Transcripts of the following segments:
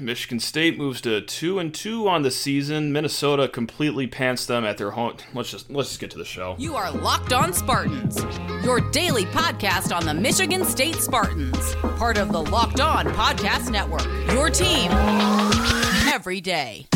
Michigan State moves to two and two on the season. Minnesota completely pants them at their home. Let's just let's just get to the show. You are Locked On Spartans, your daily podcast on the Michigan State Spartans, part of the Locked On Podcast Network. Your team every day.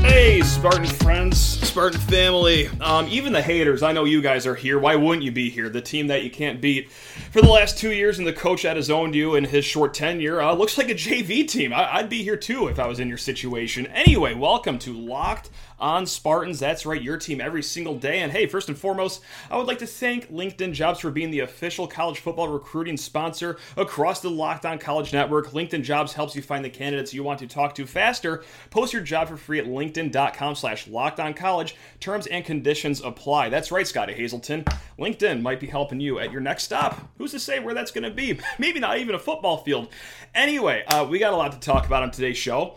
Hey, Spartan friends, Spartan family, um, even the haters. I know you guys are here. Why wouldn't you be here? The team that you can't beat for the last two years, and the coach that has owned you in his short tenure uh, looks like a JV team. I- I'd be here too if I was in your situation. Anyway, welcome to Locked on Spartans. That's right, your team every single day. And hey, first and foremost, I would like to thank LinkedIn Jobs for being the official college football recruiting sponsor across the Locked On College Network. LinkedIn Jobs helps you find the candidates you want to talk to faster. Post your job for free at linkedin.com slash locked college. Terms and conditions apply. That's right, Scottie Hazelton. LinkedIn might be helping you at your next stop. Who's to say where that's going to be? Maybe not even a football field. Anyway, uh, we got a lot to talk about on today's show.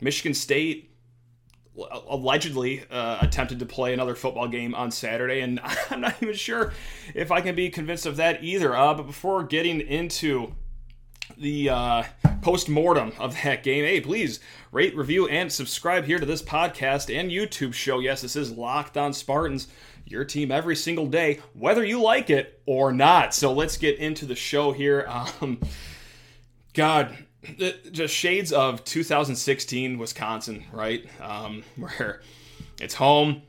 Michigan State allegedly uh, attempted to play another football game on Saturday, and I'm not even sure if I can be convinced of that either. Uh, but before getting into the uh, post mortem of that game, hey, please rate, review, and subscribe here to this podcast and YouTube show. Yes, this is Locked On Spartans, your team every single day, whether you like it or not. So let's get into the show here. Um, God, just shades of 2016 Wisconsin, right? Um, where it's home,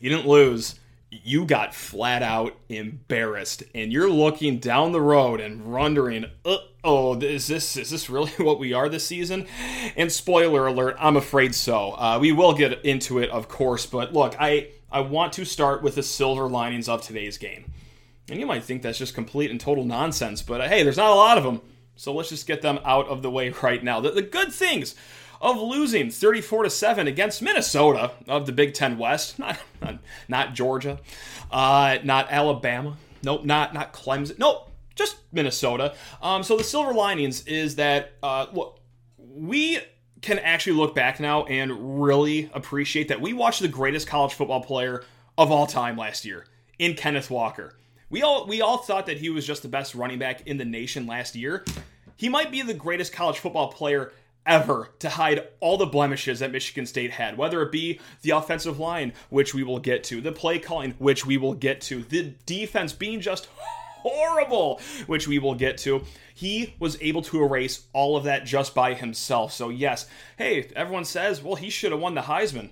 you didn't lose, you got flat out embarrassed, and you're looking down the road and wondering, oh, is this is this really what we are this season? And spoiler alert, I'm afraid so. Uh, we will get into it, of course, but look, I I want to start with the silver linings of today's game. And you might think that's just complete and total nonsense, but uh, hey, there's not a lot of them. So let's just get them out of the way right now. The, the good things of losing 34 to 7 against Minnesota of the Big Ten West, not not, not Georgia, uh, not Alabama, nope, not not Clemson, nope, just Minnesota. Um, so the silver linings is that uh, we can actually look back now and really appreciate that we watched the greatest college football player of all time last year in Kenneth Walker. We all we all thought that he was just the best running back in the nation last year. He might be the greatest college football player ever to hide all the blemishes that Michigan State had, whether it be the offensive line, which we will get to, the play calling, which we will get to, the defense being just horrible, which we will get to. He was able to erase all of that just by himself. So, yes, hey, everyone says, well, he should have won the Heisman.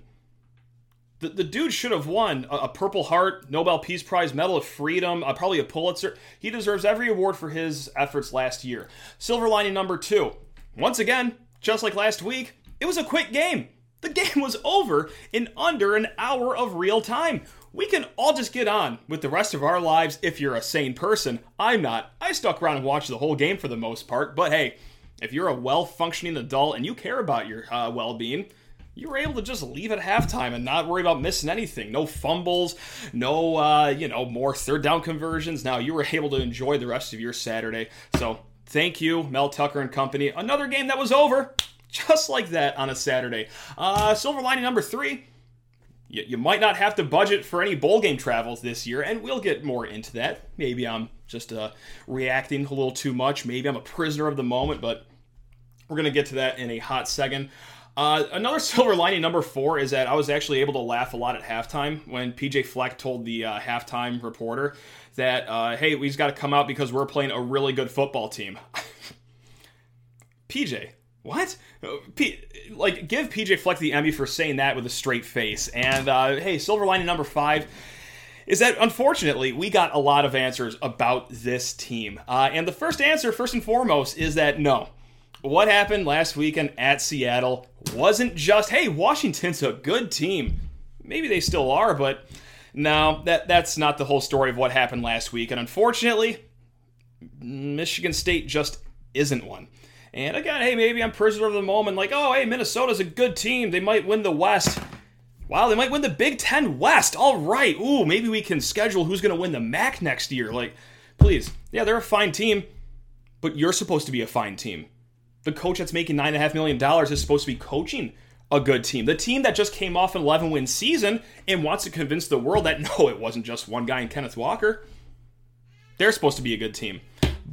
The, the dude should have won a, a, Purple Heart, Nobel Peace Prize, Medal of Freedom, uh, probably a Pulitzer. He deserves every award for his efforts last year. Silver lining number two. Once again, just like last week, it was a quick game. The game was over in under an hour of real time. We can all just get on with the rest of our lives if you're a sane person. I'm not. I stuck around and watched the whole game for the most part, but hey, if you're a well functioning adult and you care about your uh, well being, you were able to just leave at halftime and not worry about missing anything. No fumbles, no, uh, you know, more third down conversions. Now you were able to enjoy the rest of your Saturday. So thank you, Mel Tucker and company. Another game that was over just like that on a Saturday. Uh, silver lining number three. You, you might not have to budget for any bowl game travels this year, and we'll get more into that. Maybe I'm just uh, reacting a little too much. Maybe I'm a prisoner of the moment, but we're going to get to that in a hot second. Uh, another silver lining, number four, is that I was actually able to laugh a lot at halftime when PJ Fleck told the uh, halftime reporter that, uh, hey, we've got to come out because we're playing a really good football team. PJ, what? Uh, P- like, give PJ Fleck the Emmy for saying that with a straight face. And uh, hey, silver lining number five is that unfortunately we got a lot of answers about this team. Uh, and the first answer, first and foremost, is that no, what happened last weekend at Seattle wasn't just, hey, Washington's a good team. Maybe they still are, but no, that that's not the whole story of what happened last week. And unfortunately, Michigan State just isn't one. And again, hey, maybe I'm prisoner of the moment. Like, oh, hey, Minnesota's a good team. They might win the West. Wow, they might win the Big Ten West. All right. Ooh, maybe we can schedule who's going to win the MAC next year. Like, please. Yeah, they're a fine team, but you're supposed to be a fine team the coach that's making nine and a half million dollars is supposed to be coaching a good team. The team that just came off an 11 win season and wants to convince the world that no, it wasn't just one guy in Kenneth Walker. They're supposed to be a good team.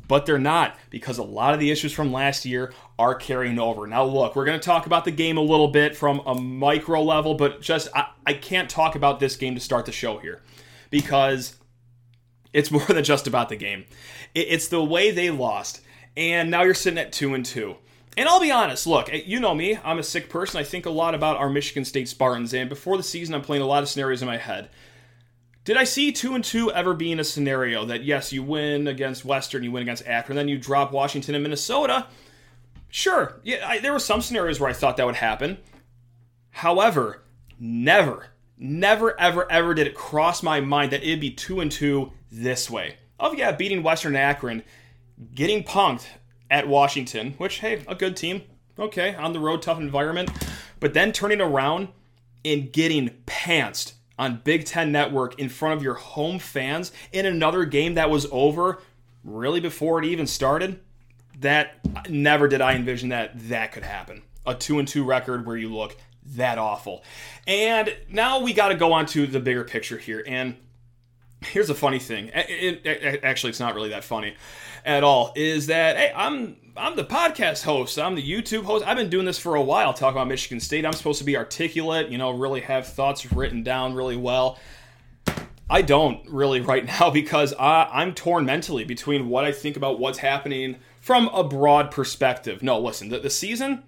but they're not because a lot of the issues from last year are carrying over. Now, look, we're going to talk about the game a little bit from a micro level, but just I, I can't talk about this game to start the show here because it's more than just about the game. It, it's the way they lost, and now you're sitting at two and two. And I'll be honest, look, eh, you know me, I'm a sick person. I think a lot about our Michigan State Spartans, and before the season, I'm playing a lot of scenarios in my head. Did I see two and two ever being a scenario that yes, you win against Western, you win against Akron, then you drop Washington and Minnesota? Sure, yeah, I, there were some scenarios where I thought that would happen. However, never, never, ever, ever did it cross my mind that it'd be two and two this way. Oh yeah, beating Western Akron, getting punked at Washington, which hey, a good team. Okay, on the road, tough environment, but then turning around and getting pantsed on Big Ten Network in front of your home fans in another game that was over really before it even started. That never did I envision that that could happen. A two and two record where you look that awful. And now we got to go on to the bigger picture here. And here's a funny thing. It, it, actually, it's not really that funny at all. Is that hey, I'm I'm the podcast host. I'm the YouTube host. I've been doing this for a while, talking about Michigan State. I'm supposed to be articulate, you know, really have thoughts written down really well. I don't really right now because I, I'm torn mentally between what I think about what's happening from a broad perspective. No, listen, the, the season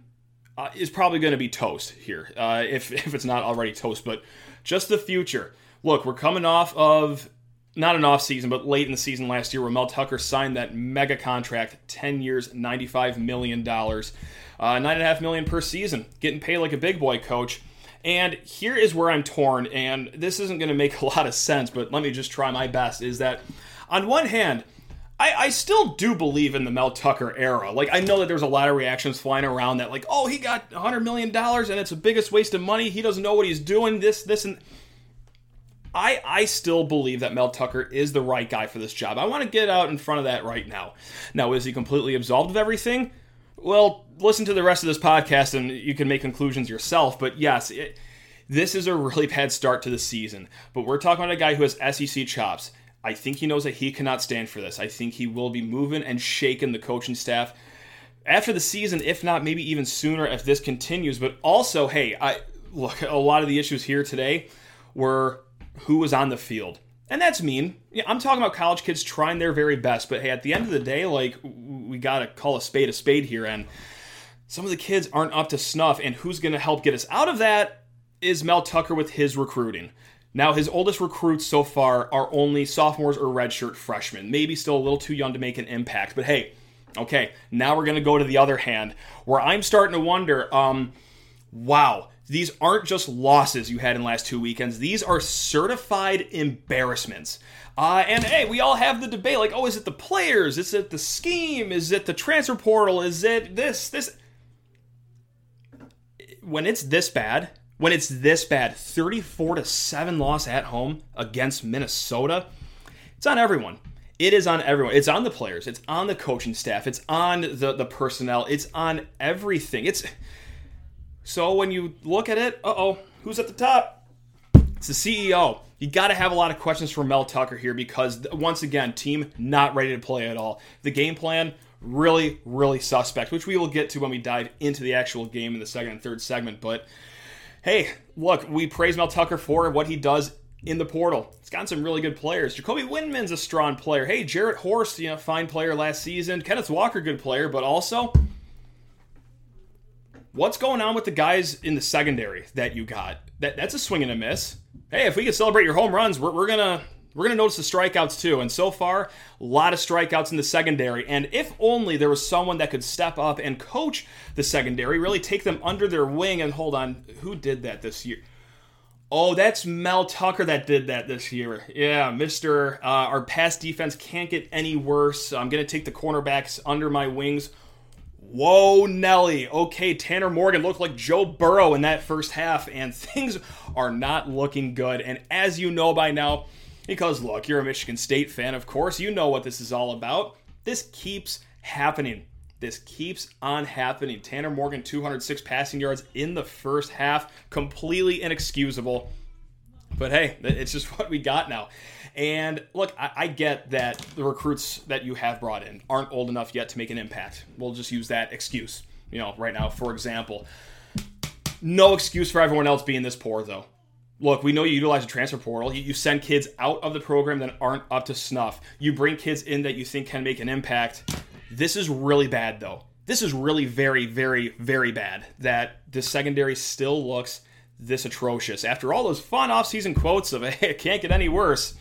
uh, is probably going to be toast here, uh, if, if it's not already toast, but just the future. Look, we're coming off of not an off season, but late in the season last year, where Mel Tucker signed that mega contract, 10 years, $95 million, uh, 9.5 million per season, getting paid like a big boy coach. And here is where I'm torn, and this isn't going to make a lot of sense, but let me just try my best. Is that on one hand, I, I, still do believe in the Mel Tucker era. Like, I know that there's a lot of reactions flying around that, like, oh, he got $100 million and it's the biggest waste of money. He doesn't know what he's doing, this, this, and. I, I still believe that Mel Tucker is the right guy for this job. I want to get out in front of that right now. Now, is he completely absolved of everything? Well, listen to the rest of this podcast and you can make conclusions yourself. But yes, it, this is a really bad start to the season. But we're talking about a guy who has SEC chops. I think he knows that he cannot stand for this. I think he will be moving and shaking the coaching staff after the season, if not maybe even sooner if this continues. But also, hey, I look a lot of the issues here today were who was on the field. And that's mean. Yeah, I'm talking about college kids trying their very best, but hey, at the end of the day, like we got to call a spade a spade here and some of the kids aren't up to snuff and who's to help get us out of that is Mel Tucker with his recruiting. Now, his oldest recruits so far are only sophomores or redshirt freshmen, maybe still a little too young to make an impact. But hey, okay, now we're to go to the other hand, where I'm starting to wonder um, wow, these aren't just losses you had in last two weekends, these are certified embarrassments. Uh, and hey, we all have the debate like, oh, is it the players? Is it the scheme? Is it the transfer portal? Is it this, this? When it's this bad, when it's this bad 34 to 7 loss at home against Minnesota, it's on everyone. It is on everyone. It's on the players. It's on the coaching staff. It's on the, the personnel. It's on everything. It's so when you look at it, uh oh, who's at the top? It's the CEO. You got to have a lot of questions for Mel Tucker here because, once again, team not ready to play at all. The game plan, really, really suspect, which we will get to when we dive into the actual game in the second and third segment. But hey, look, we praise Mel Tucker for what he does in the portal. He's gotten some really good players. Jacoby Windmon's a strong player. Hey, Jarrett Horst, you know, fine player last season. Kenneth Walker, good player, but also what's going on with the guys in the secondary that you got? That that's a swing and a miss. Hey, if we can celebrate your home runs, we're, we're gonna we're gonna notice the strikeouts too. And so far, a lot of strikeouts in the secondary. And if only there was someone that could step up and coach the secondary, really take them under their wing. And hold on, who did that this year? Oh, that's Mel Tucker that did that this year. Yeah, Mister. Uh, our pass defense can't get any worse. I'm gonna take the cornerbacks under my wings. Whoa, Nelly. Okay, Tanner Morgan looked like Joe Burrow in that first half, and things are not looking good. And as you know by now, because look, you're a Michigan State fan, of course, you know what this is all about. This keeps happening. This keeps on happening. Tanner Morgan, 206 passing yards in the first half, completely inexcusable. But hey, it's just what we got now. And look, I, I, get that the recruits that you have brought in aren't old enough yet to make an impact. We'll just use that excuse, you know, right now, for example. No excuse for everyone else being this poor, though. Look, we know you utilize a transfer portal. You, send kids out of the program that aren't up to snuff. You bring kids in that you think can make an impact. This is really bad, though. This is really very, very, very bad that the secondary still looks this atrocious. After all those fun offseason quotes of, hey, it can't get any worse.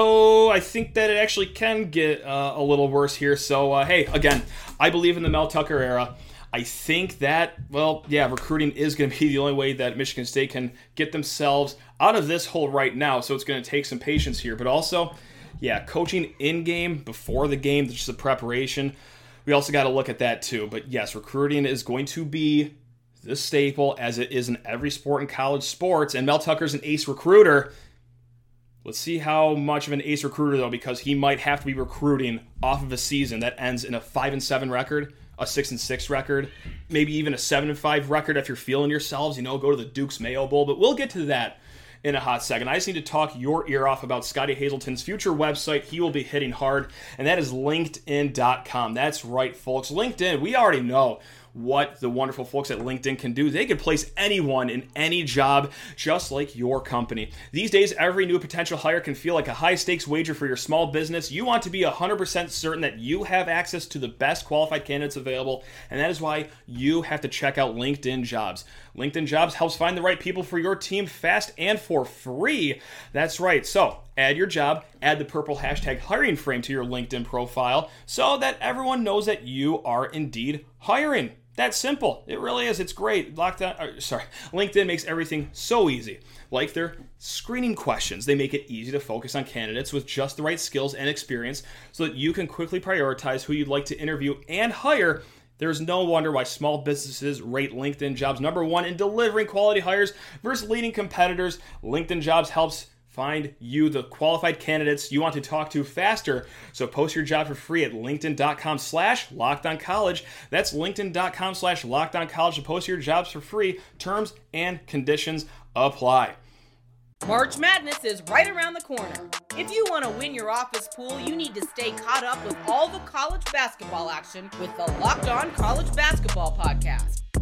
Oh, I think that it actually can get uh, a little worse here. So, uh, hey, again, I believe in the Mel Tucker era. I think that, well, yeah, recruiting is going to be the only way that Michigan State can get themselves out of this hole right now. So it's going to take some patience here. But also, yeah, coaching in game before the game, just the preparation. We also got to look at that too. But yes, recruiting is going to be the staple as it is in every sport in college sports. And Mel Tucker's an ace recruiter. Let's see how much of an ace recruiter though, because he might have to be recruiting off of a season that ends in a five and seven record, a six and six record, maybe even a seven and five record if you're feeling yourselves. You know, go to the Duke's Mayo Bowl. But we'll get to that in a hot second. I just need to talk your ear off about Scottie Hazelton's future website. He will be hitting hard, and that is LinkedIn.com. That's right, folks. LinkedIn, we already know what the wonderful folks at LinkedIn can do. They can place anyone in any job, just like your company. These days, every new potential hire can feel like a high stakes wager for your small business. You want to be 100% certain that you have access to the best qualified candidates available, and that is why you have to check out LinkedIn Jobs. LinkedIn Jobs helps find the right people for your team fast and for free. That's right. So, add your job, add the purple hashtag hiring frame to your LinkedIn profile so that everyone knows that you are indeed hiring. That's simple. It really is. It's great. Lockdown, or, sorry, LinkedIn makes everything so easy. Like their screening questions, they make it easy to focus on candidates with just the right skills and experience so that you can quickly prioritize who you'd like to interview and hire. There's no wonder why small businesses rate LinkedIn jobs number one in delivering quality hires versus leading competitors. LinkedIn jobs helps find you the qualified candidates you want to talk to faster. So post your job for free at linkedin.com slash locked on college. That's linkedin.com slash locked on college to post your jobs for free. Terms and conditions apply. March Madness is right around the corner. If you want to win your office pool, you need to stay caught up with all the college basketball action with the Locked On College Basketball Podcast.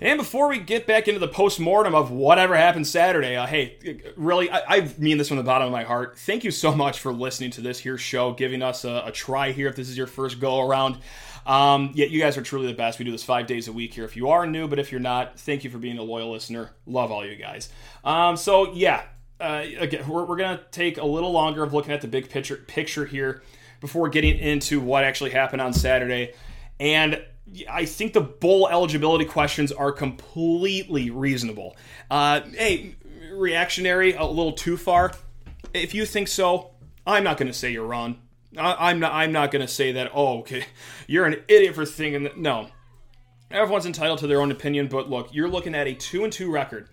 And before we get back into the post-mortem of whatever happened Saturday, uh, hey, really, I, I, mean this from the bottom of my heart. Thank you so much for listening to this here show, giving us a, a try here if this is your first go around. Um, yeah, you guys are truly the best. We do this five days a week here. If you are new, but if you're not, thank you for being a loyal listener. Love all you guys. Um, so yeah, uh, again, we're, we're gonna take a little longer of looking at the big picture picture here before getting into what actually happened on Saturday. And I think the bowl eligibility questions are completely reasonable. Uh, hey, reactionary, a little too far. If you think so, I'm not going to say you're wrong. I, am not. I'm not going to say that. Oh, okay, you're an idiot for thinking that. No, everyone's entitled to their own opinion. But look, you're looking at a two and two record,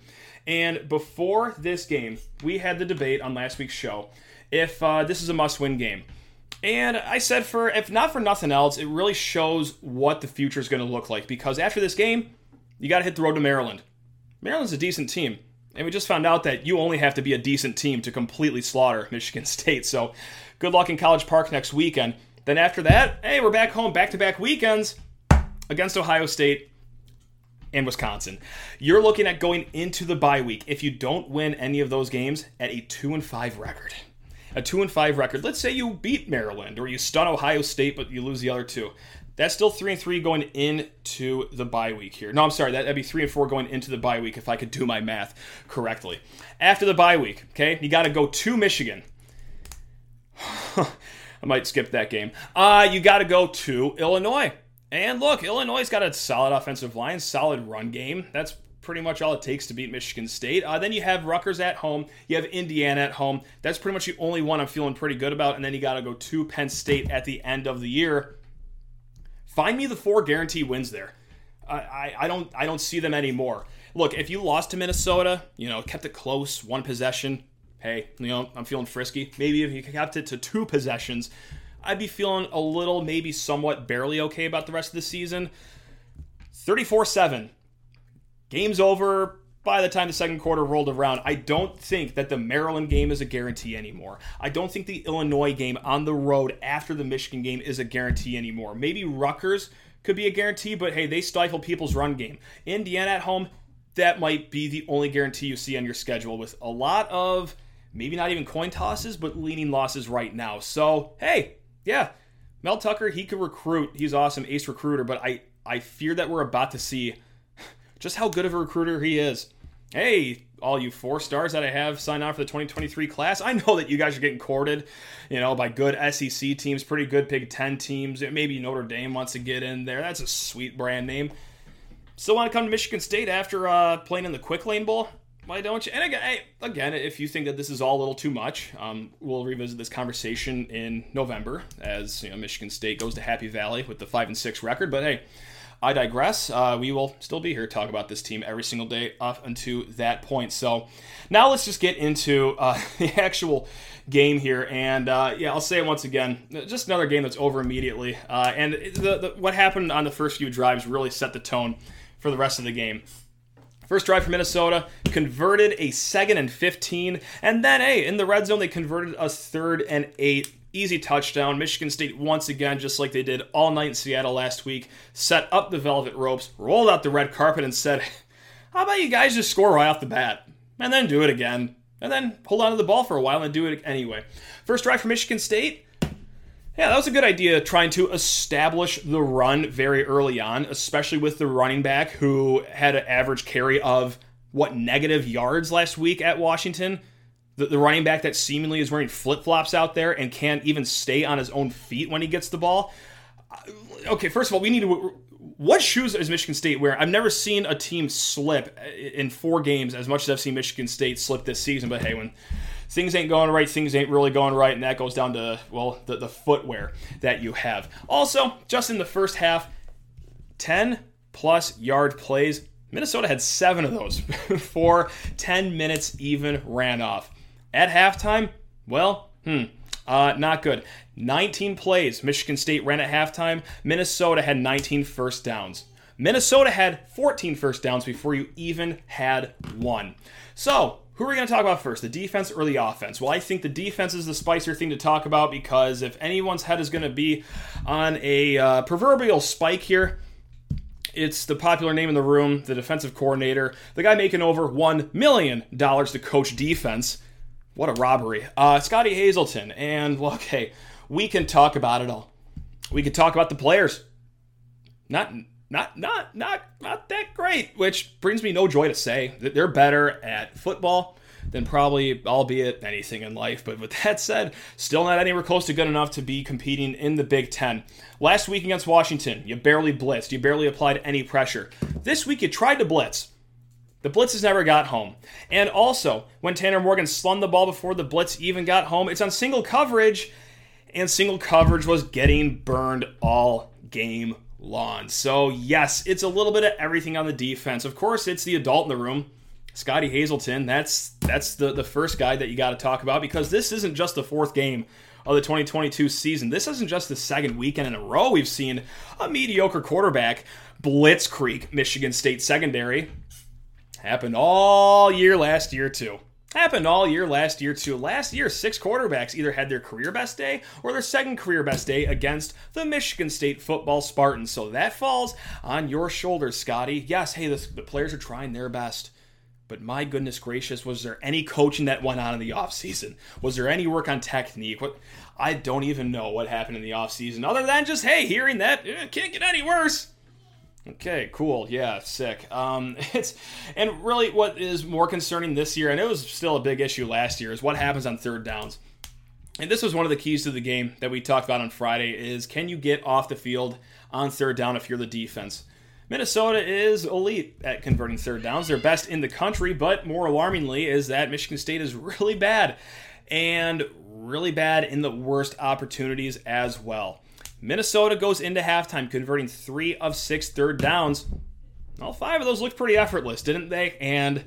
and before this game, we had the debate on last week's show if uh, this is a must-win game. And I said, for if not for nothing else, it really shows what the future is going to look like. Because after this game, you got to hit the road to Maryland. Maryland's a decent team. And we just found out that you only have to be a decent team to completely slaughter Michigan State. So good luck in College Park next weekend. Then after that, hey, we're back home, back to back weekends against Ohio State and Wisconsin. You're looking at going into the bye week if you don't win any of those games at a 2 and 5 record a two and five record. Let's say you beat Maryland or you stun Ohio State, but you lose the other two. That's still three and three going into the bye week here. No, I'm sorry, that'd be three and four going into the bye week if I could do my math correctly. After the bye week, okay, you got to go to Michigan. I might skip that game. Uh, you got to go to Illinois. And look, Illinois has got a solid offensive line, solid run game. That's pretty much all it takes to beat Michigan State. Uh, then you have Rutgers at home. You have Indiana at home. That's pretty much the only one I'm feeling pretty good about. And then you got to go to Penn State at the end of the year. Find me the four guarantee wins there. I, I, I don't I don't see them anymore. Look, if you lost to Minnesota, you know, kept it close, one possession, hey, you know, I'm feeling frisky. Maybe if you kept it to two possessions, I'd be feeling a little, maybe somewhat barely okay about the rest of the season. 34 7. Game's over by the time the second quarter rolled around. I don't think that the Maryland game is a guarantee anymore. I don't think the Illinois game on the road after the Michigan game is a guarantee anymore. Maybe Rutgers could be a guarantee, but hey, they stifle people's run game. Indiana at home, that might be the only guarantee you see on your schedule with a lot of maybe not even coin tosses, but leaning losses right now. So, hey, yeah, Mel Tucker, he could recruit. He's awesome, ace recruiter, but I, I fear that we're about to see just how good of a recruiter he is. Hey, all you four stars that I have signed on for the 2023 class, I know that you guys are getting courted, you know, by good SEC teams, pretty good Big Ten teams. Maybe Notre Dame wants to get in there. That's a sweet brand name. Still want to come to Michigan State after uh, playing in the Quick Lane Bowl? Why don't you? And again, again, if you think that this is all a little too much, um, we'll revisit this conversation in November as you know, Michigan State goes to Happy Valley with the five and six record. But hey, I digress. Uh, we will still be here to talk about this team every single day up until that point. So now let's just get into uh, the actual game here. And uh, yeah, I'll say it once again just another game that's over immediately. Uh, and the, the, what happened on the first few drives really set the tone for the rest of the game. First drive for Minnesota, converted a second and 15. And then, hey, in the red zone, they converted a third and eight. Easy touchdown. Michigan State, once again, just like they did all night in Seattle last week, set up the velvet ropes, rolled out the red carpet, and said, How about you guys just score right off the bat? And then do it again. And then hold on to the ball for a while and do it anyway. First drive for Michigan State, yeah, that was a good idea trying to establish the run very early on, especially with the running back who had an average carry of what negative yards last week at Washington. The, the running back that seemingly is wearing flip flops out there and can't even stay on his own feet when he gets the ball. Uh, okay, first of all, we need to. What shoes is Michigan State wearing? I've never seen a team slip in four games as much as I've seen Michigan State slip this season. But hey, when things ain't going right, things ain't really going right, and that goes down to, well, the, the footwear that you have. Also, just in the first half, 10 plus yard plays. Minnesota had seven of those before 10 minutes even ran off. At halftime, well, hmm, uh, not good. 19 plays Michigan State ran at halftime. Minnesota had 19 first downs. Minnesota had 14 first downs before you even had one. So, who are we going to talk about first, the defense or the offense? Well, I think the defense is the spicier thing to talk about because if anyone's head is going to be on a uh, proverbial spike here, it's the popular name in the room, the defensive coordinator, the guy making over $1 million to coach defense. What a robbery. Uh, Scottie Hazelton. And look, hey, we can talk about it all. We can talk about the players. Not not not not not that great, which brings me no joy to say that they're better at football than probably albeit anything in life. But with that said, still not anywhere close to good enough to be competing in the Big Ten. Last week against Washington, you barely blitzed, you barely applied any pressure. This week you tried to blitz. The blitzes never got home. And also, when Tanner Morgan slung the ball before the blitz even got home, it's on single coverage, and single coverage was getting burned all game long. So, yes, it's a little bit of everything on the defense. Of course, it's the adult in the room, Scottie Hazelton. That's that's the, the first guy that you got to talk about because this isn't just the fourth game of the 2022 season. This isn't just the second weekend in a row we've seen a mediocre quarterback blitzkrieg Michigan State secondary. Happened all year last year, too. Happened all year last year, too. Last year, six quarterbacks either had their career best day or their second career best day against the Michigan State football Spartans. So that falls on your shoulders, Scottie. Yes, hey, the, the players are trying their best. But my goodness gracious, was there any coaching that went on in the offseason? Was there any work on technique? What I don't even know what happened in the offseason other than just, hey, hearing that it eh, can't get any worse. Okay, cool. Yeah, sick. Um, it's and really what is more concerning this year, and it was still a big issue last year, is what happens on third downs. And this was one of the keys to the game that we talked about on Friday: is can you get off the field on third down if you're the defense? Minnesota is elite at converting third downs. They're best in the country, but more alarmingly is that Michigan State is really bad and really bad in the worst opportunities as well. Minnesota goes into halftime converting three of six third downs. All five of those looked pretty effortless, didn't they? And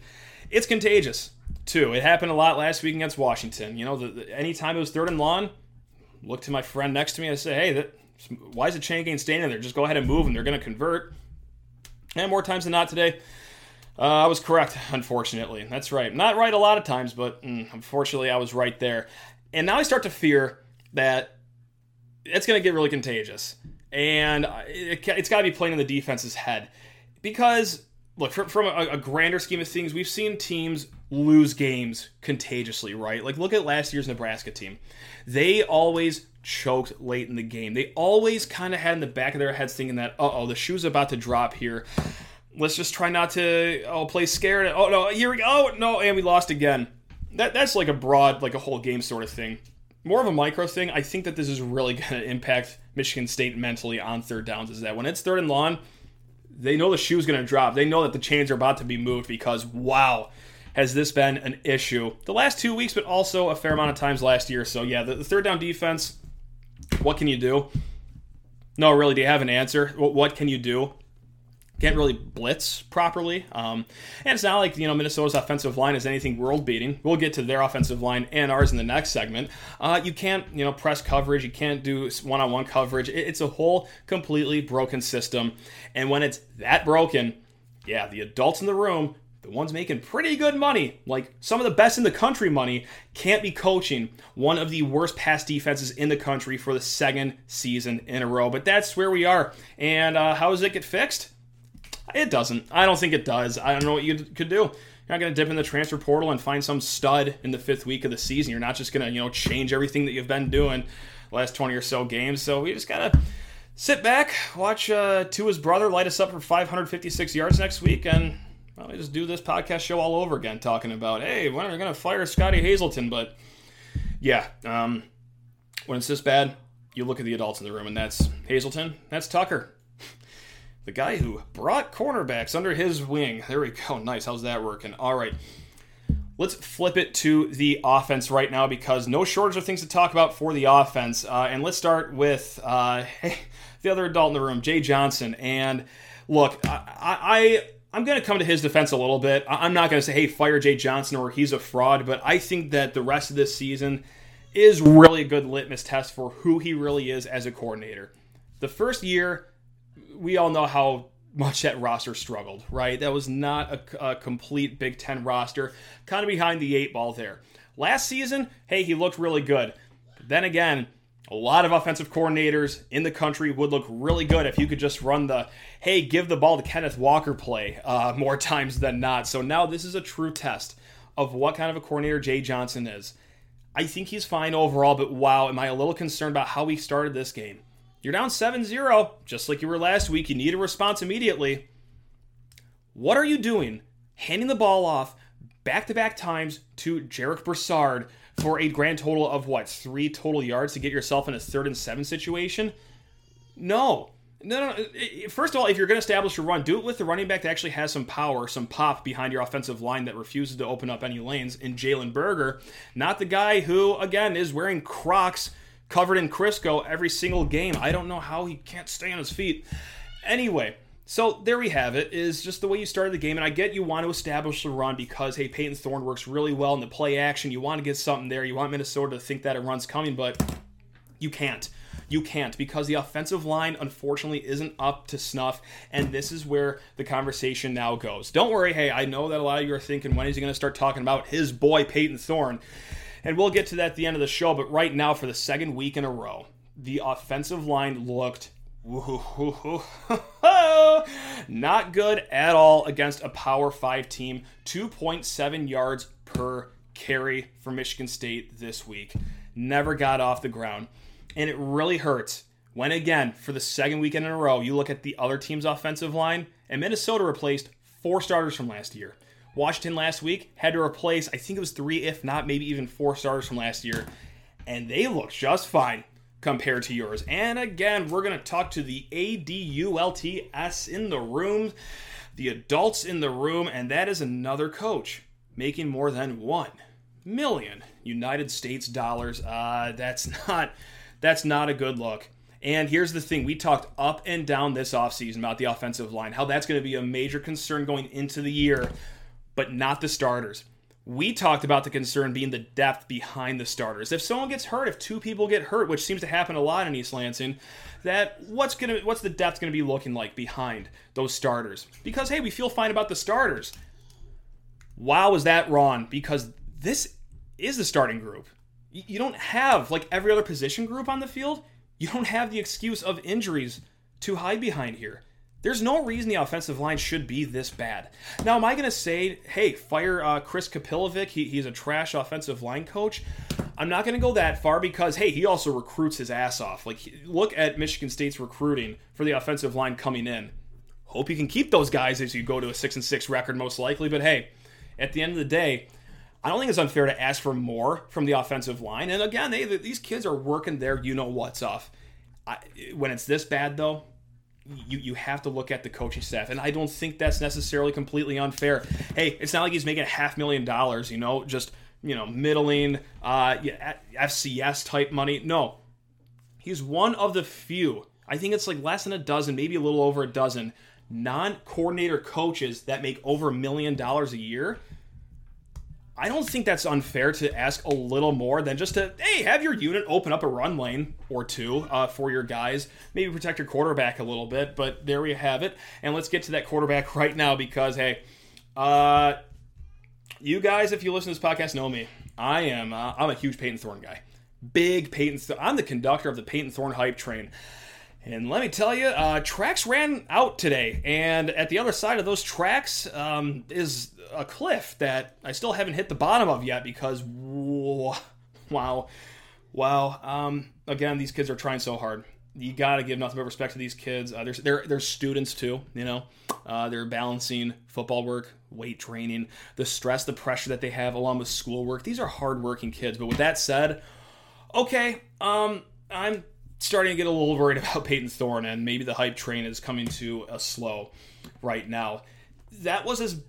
it's contagious, too. It happened a lot last week against Washington. You know, the, the, anytime it was third and long, look to my friend next to me and say, hey, that, why is the chain gang standing there? Just go ahead and move, and they're going to convert. And more times than not today, uh, I was correct, unfortunately. That's right. Not right a lot of times, but mm, unfortunately, I was right there. And now I start to fear that it's going to get really contagious. And it, has got to be playing in the defense's head. Because, look, from, from a, a grander scheme of things, we've seen teams lose games contagiously, right? Like, look at last year's Nebraska team. They always choked late in the game. They always kind of had in the back of their heads thinking that, uh oh, the shoe's about to drop here. Let's just try not to oh play scared. Oh no, here we go. Oh no, and we lost again. That that's like a broad, like a whole game sort of thing. More of a micro thing. I think that this is really going to impact Michigan State mentally on third downs. Is that when it's third and long, they know the shoe's going to drop. They know that the chains are about to be moved because wow, has this been an issue the last two weeks, but also a fair amount of times last year. So yeah, the, the third down defense. What can you do? No, really, do you have an answer? What, what can you do? Can't really blitz properly. Um, and it's not like you know Minnesota's offensive line is anything world beating. We'll get to their offensive line and ours in the next segment. Uh, you can't you know press coverage. You can't do one on one coverage. It's a whole completely broken system. And when it's that broken, yeah, the adults in the room. The ones making pretty good money, like some of the best in the country money, can't be coaching one of the worst pass defenses in the country for the second season in a row. But that's where we are. And uh, how does it get fixed? It doesn't. I don't think it does. I don't know what you could do. You're not going to dip in the transfer portal and find some stud in the fifth week of the season. You're not just going to, you know, change everything that you've been doing last 20 or so games. So we just got to sit back, watch uh, Tua's brother light us up for 556 yards next week, and well, we just do this podcast show all over again, talking about, hey, when are we going to fire Scottie Hazelton? But yeah, um, when it's this bad, you look at the adults in the room, and that's Hazelton, that's Tucker the guy who brought cornerbacks under his wing. There we go. Nice. How's that working? All right. Let's flip it to the offense right now because no shortage of things to talk about for the offense. Uh, and let's start with uh, the other adult in the room, Jay Johnson. And look, I, I I'm going to come to his defense a little bit. I'm not going to say, hey, fire Jay Johnson or he's a fraud, but I think that the rest of this season is really a good litmus test for who he really is as a coordinator. The first year, we all know how much that roster struggled, right? That was not a, a, complete Big Ten roster, kind of behind the eight ball there. Last season, hey, he looked really good. But then again, a lot of offensive coordinators in the country would look really good if you could just run the, hey, give the ball to Kenneth Walker play uh, more times than not. So now this is a true test of what kind of a coordinator Jay Johnson is. I think he's fine overall, but wow, am I a little concerned about how he started this game? You're down 7 0, just like you were last week. You need a response immediately. What are you doing handing the ball off back to back times to Jarek Broussard for a grand total of what, three total yards to get yourself in a third and seven situation? No. No, no. First of all, if you're going to establish a run, do it with the running back that actually has some power, some pop behind your offensive line that refuses to open up any lanes in Jalen Berger, not the guy who, again, is wearing Crocs covered in Crisco every single game. I don't know how he can't stay on his feet. Anyway, so there we have it. Is just the way you started the game, and I get you want to establish the run because hey, Payton Thorne works really well in the play action. You want to get something there. You want Minnesota to think that a run's coming, but you can't. You can't because the offensive line, unfortunately, isn't up to snuff. And this is where the conversation now goes. Don't worry. Hey, I know that a lot of you are thinking, when is he going to start talking about his boy, Payton Thorne? And we'll get to that at the end of the show. But right now, for the second week in a row, the offensive line looked not good at all against a Power 5 team. 2.7 yards per carry for Michigan State this week. Never got off the ground. And it really hurts when, again, for the second weekend in a row, you look at the other team's offensive line, and Minnesota replaced four starters from last year. Washington last week had to replace, I think it was three, if not maybe even four stars from last year, and they looked just fine. compared to yours. And again, we're going to talk to the ADULTS in the room, the adults in the room, and that is another coach making more than 1 million United States dollars. Uh, that's not that's not a good look. And here's the thing we talked up and down this offseason about the offensive line, how that's going to be a major concern going into the year, but not the starters. We talked about the concern being the depth behind the starters. If someone gets hurt, if two people get hurt, which seems to happen a lot in East Lansing, that what's gonna what's the depth gonna be looking like behind those starters? Because hey, we feel fine about the starters. Wow, is that wrong? Because this is the starting group. You don't have like every other position group on the field you don't have the excuse of injuries to hide behind here. There's no reason the offensive line should be this bad. Now, am I going to say, hey, fire uh, Chris Kapilovic? He, he's a trash offensive line coach. I'm not going to go that far because, hey, he also recruits his ass off. Like, look at Michigan State's recruiting for the offensive line coming in. Hope you can keep those guys as you go to a six and six record, most likely. But hey, at the end of the day, I don't think it's unfair to ask for more from the offensive line. And again, they, these kids are working their you know what's off. I, when it's this bad, though, you, you have to look at the coaching staff. And I don't think that's necessarily completely unfair. Hey, it's not like he's making a half million dollars, you know, just, you know, middling, uh, yeah, FCS type money. No. He's one of the few, I think it's like less than a dozen, maybe a little over a dozen, non coordinator coaches that make over a million dollars a year I don't think that's unfair to ask a little more than just to, hey, have your unit open up a run lane or two uh, for your guys. Maybe protect your quarterback a little bit, but there we have it. And let's get to that quarterback right now because, hey, uh, you guys, if you listen to this podcast, know me. I am, uh, I'm a huge Payton Thorne guy. Big Payton Thorne. I'm the conductor of the Payton Thorne hype train. And let me tell you, uh, tracks ran out today, and at the other side of those tracks um, is a cliff that I still haven't hit the bottom of yet because wow, wow. Um, again, these kids are trying so hard. You got to give nothing but respect to these kids. Uh, they're, they're students too, you know. Uh, they're balancing football work, weight training, the stress, the pressure that they have along with schoolwork. These are hardworking kids. But with that said, okay, um, I'm starting to get a little worried about Payton Thorne, and maybe the hype train is coming to a slow right now. That was as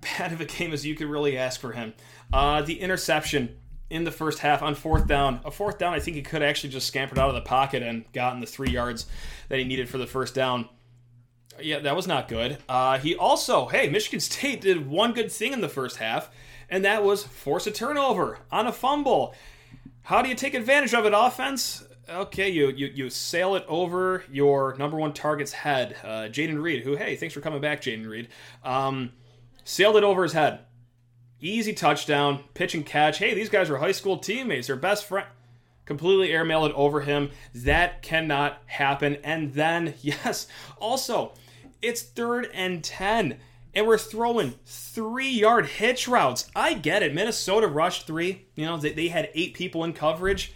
bad of a game as you could really ask for him. Uh, the interception in the first half on fourth down. A fourth down, I think he could actually just scampered out of the pocket and gotten the three yards that he needed for the first down. Yeah, that was not good. Uh, he also, hey, Michigan State did one good thing in the first half, and that was force a turnover on a fumble. How do you take advantage of it, offense? Okay, you, you you sail it over your number one target's head, uh, Jayden Reed. Who, hey, thanks for coming back, Jayden Reed. Um, sailed it over his head. Easy touchdown, pitch and catch. Hey, these guys are high school teammates, their best friend. Completely airmail it over him. That cannot happen. And then, yes, also, it's third and 10 and we're throwing three yard hitch routes. I get it. Minnesota rushed three. You know, they, they had eight people in coverage.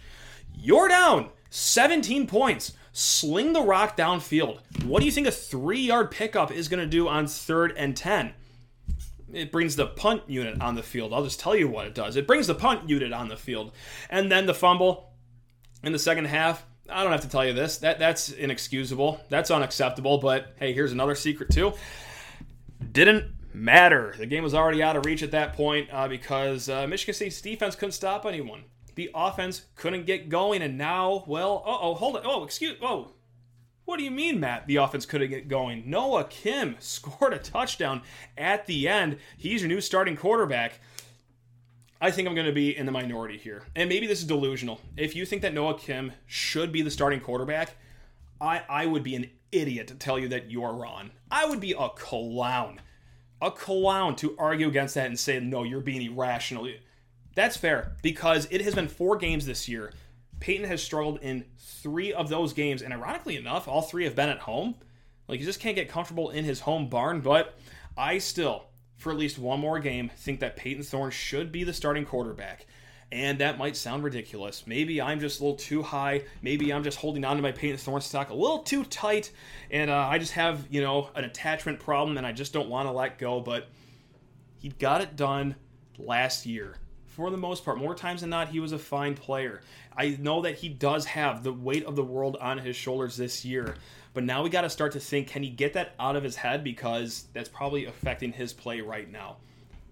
You're down 17 points. Sling the rock downfield. What do you think a three yard pickup is going to do on third and 10? it brings the punt unit on the field. I'll just tell you what it does. It brings the punt unit on the field. And then the fumble in the second half. I don't have to tell you this. That that's inexcusable. That's unacceptable, but hey, here's another secret too. Didn't matter. The game was already out of reach at that point uh, because uh, Michigan State's defense couldn't stop anyone. The offense couldn't get going, and now, well, oh, hold it. Oh, excuse. Oh, what do you mean, Matt? The offense couldn't get going. Noah Kim scored a touchdown at the end. He's your new starting quarterback. I think I'm going to be in the minority here. And maybe this is delusional. If you think that Noah Kim should be the starting quarterback, I, I would be an idiot to tell you that you're wrong. I would be a clown. A clown to argue against that and say, no, you're being irrational. That's fair because it has been four games this year Payton has struggled in three of those games, and ironically enough, all three have been at home. Like, he just can't get comfortable in his home barn, but I still, for at least one more game, think that Payton Thorne should be the starting quarterback. And that might sound ridiculous. Maybe I'm just a little too high. Maybe I'm just holding on to my Payton Thorne stock a little too tight. And uh, I just have, you know, an attachment problem and I just don't want to let go. But he got it done last year for the most part, more times than not, he was a fine player. I know that he does have the weight of the world on his shoulders this year, but now we got to start to think can he get that out of his head because that's probably affecting his play right now.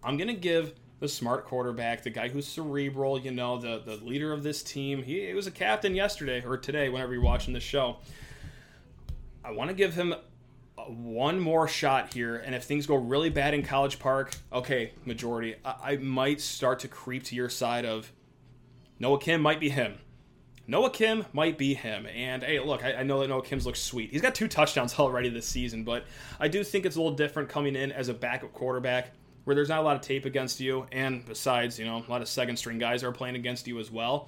I'm going to give the smart quarterback, the guy who's cerebral, you know, the, the leader of this team. He, he was a captain yesterday or today, whenever you're watching the show. I want to give him one more shot here, and if things go really bad in College Park, okay, majority, I, I might start to creep to your side of Noah Kim might be him. Noah Kim might be him. And hey, look, I, I, know that Noah Kim's looks sweet. He's got two touchdowns already this season, but I do think it's a little different coming in as a backup quarterback where there's not a lot of tape against you, and besides, you know, a lot of second string guys are playing against you as well,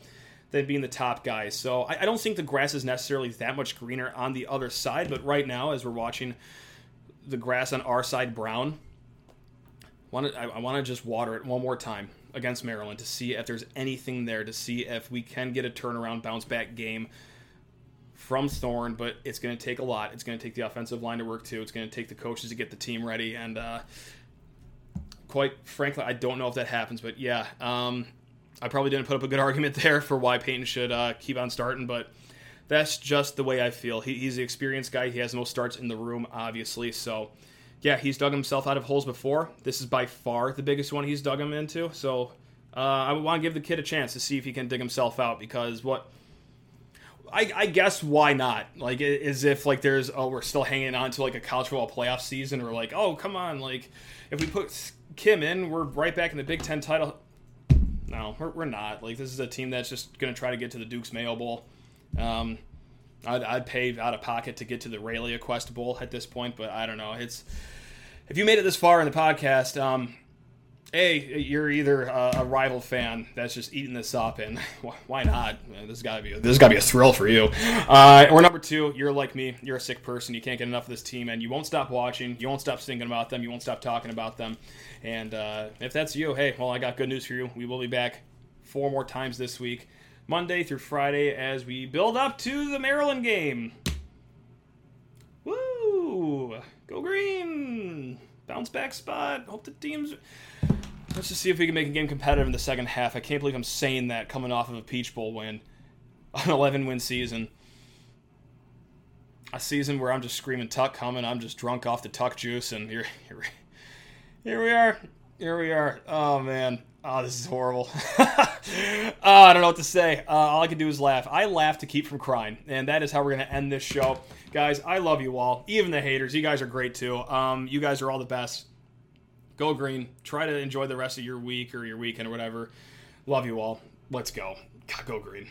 than being the top guys. So I, I don't think the grass is necessarily that much greener on the other side, but right now, as we're watching the grass on our side brown, want to, I, I want to just water it one more time against Maryland to see if there's anything there, to see if we can get a turnaround, bounce back game from Thorne, but it's going to take a lot. It's going to take the offensive line to work too. It's going to take the coaches to get the team ready, and uh, quite frankly, I don't know if that happens, but yeah, um, I probably didn't put up a good argument there for why Payton should uh, keep on starting, but that's just the way I feel. He, he's the experienced guy. He has no starts in the room, obviously. So, yeah, he's dug himself out of holes before. This is by far the biggest one he's dug him into. So, uh, I want to give the kid a chance to see if he can dig himself out because what. I, I guess why not? Like, as if like there's oh we're still hanging on to like a college football playoff season or like oh come on like if we put Kim in, we're right back in the Big Ten title. No, we're, we're not. Like this is a team that's just going to try to get to the Duke's Mayo Bowl. Um, I'd, I'd, pay out of pocket to get to the Rallia Quest Bowl at this point, but I don't know. It's if you made it this far in the podcast, um, a you're either a, a, rival fan that's just eating this up, and why not? This got to be this got to be a thrill for you. Uh, or number two, you're like me. You're a sick person. You can't get enough of this team, and you won't stop watching. You won't stop thinking about them. You won't stop talking about them. And uh, if that's you, hey, well, I got good news for you. We will be back four more times this week, Monday through Friday, as we build up to the Maryland game. Woo! Go green! Bounce back spot. Hope the teams. Let's just see if we can make a game competitive in the second half. I can't believe I'm saying that coming off of a Peach Bowl win, an 11 win season. A season where I'm just screaming tuck coming. I'm just drunk off the tuck juice, and here, here, here we are. Here we are. Oh man. Oh, this is horrible. oh, I don't know what to say. Uh, all I can do is laugh. I laugh to keep from crying, and that is how we're going to end this show. Guys, I love you all. Even the haters, you guys are great too. Um, you guys are all the best. Go green. Try to enjoy the rest of your week or your weekend or whatever. Love you all. Let's go. God, go green.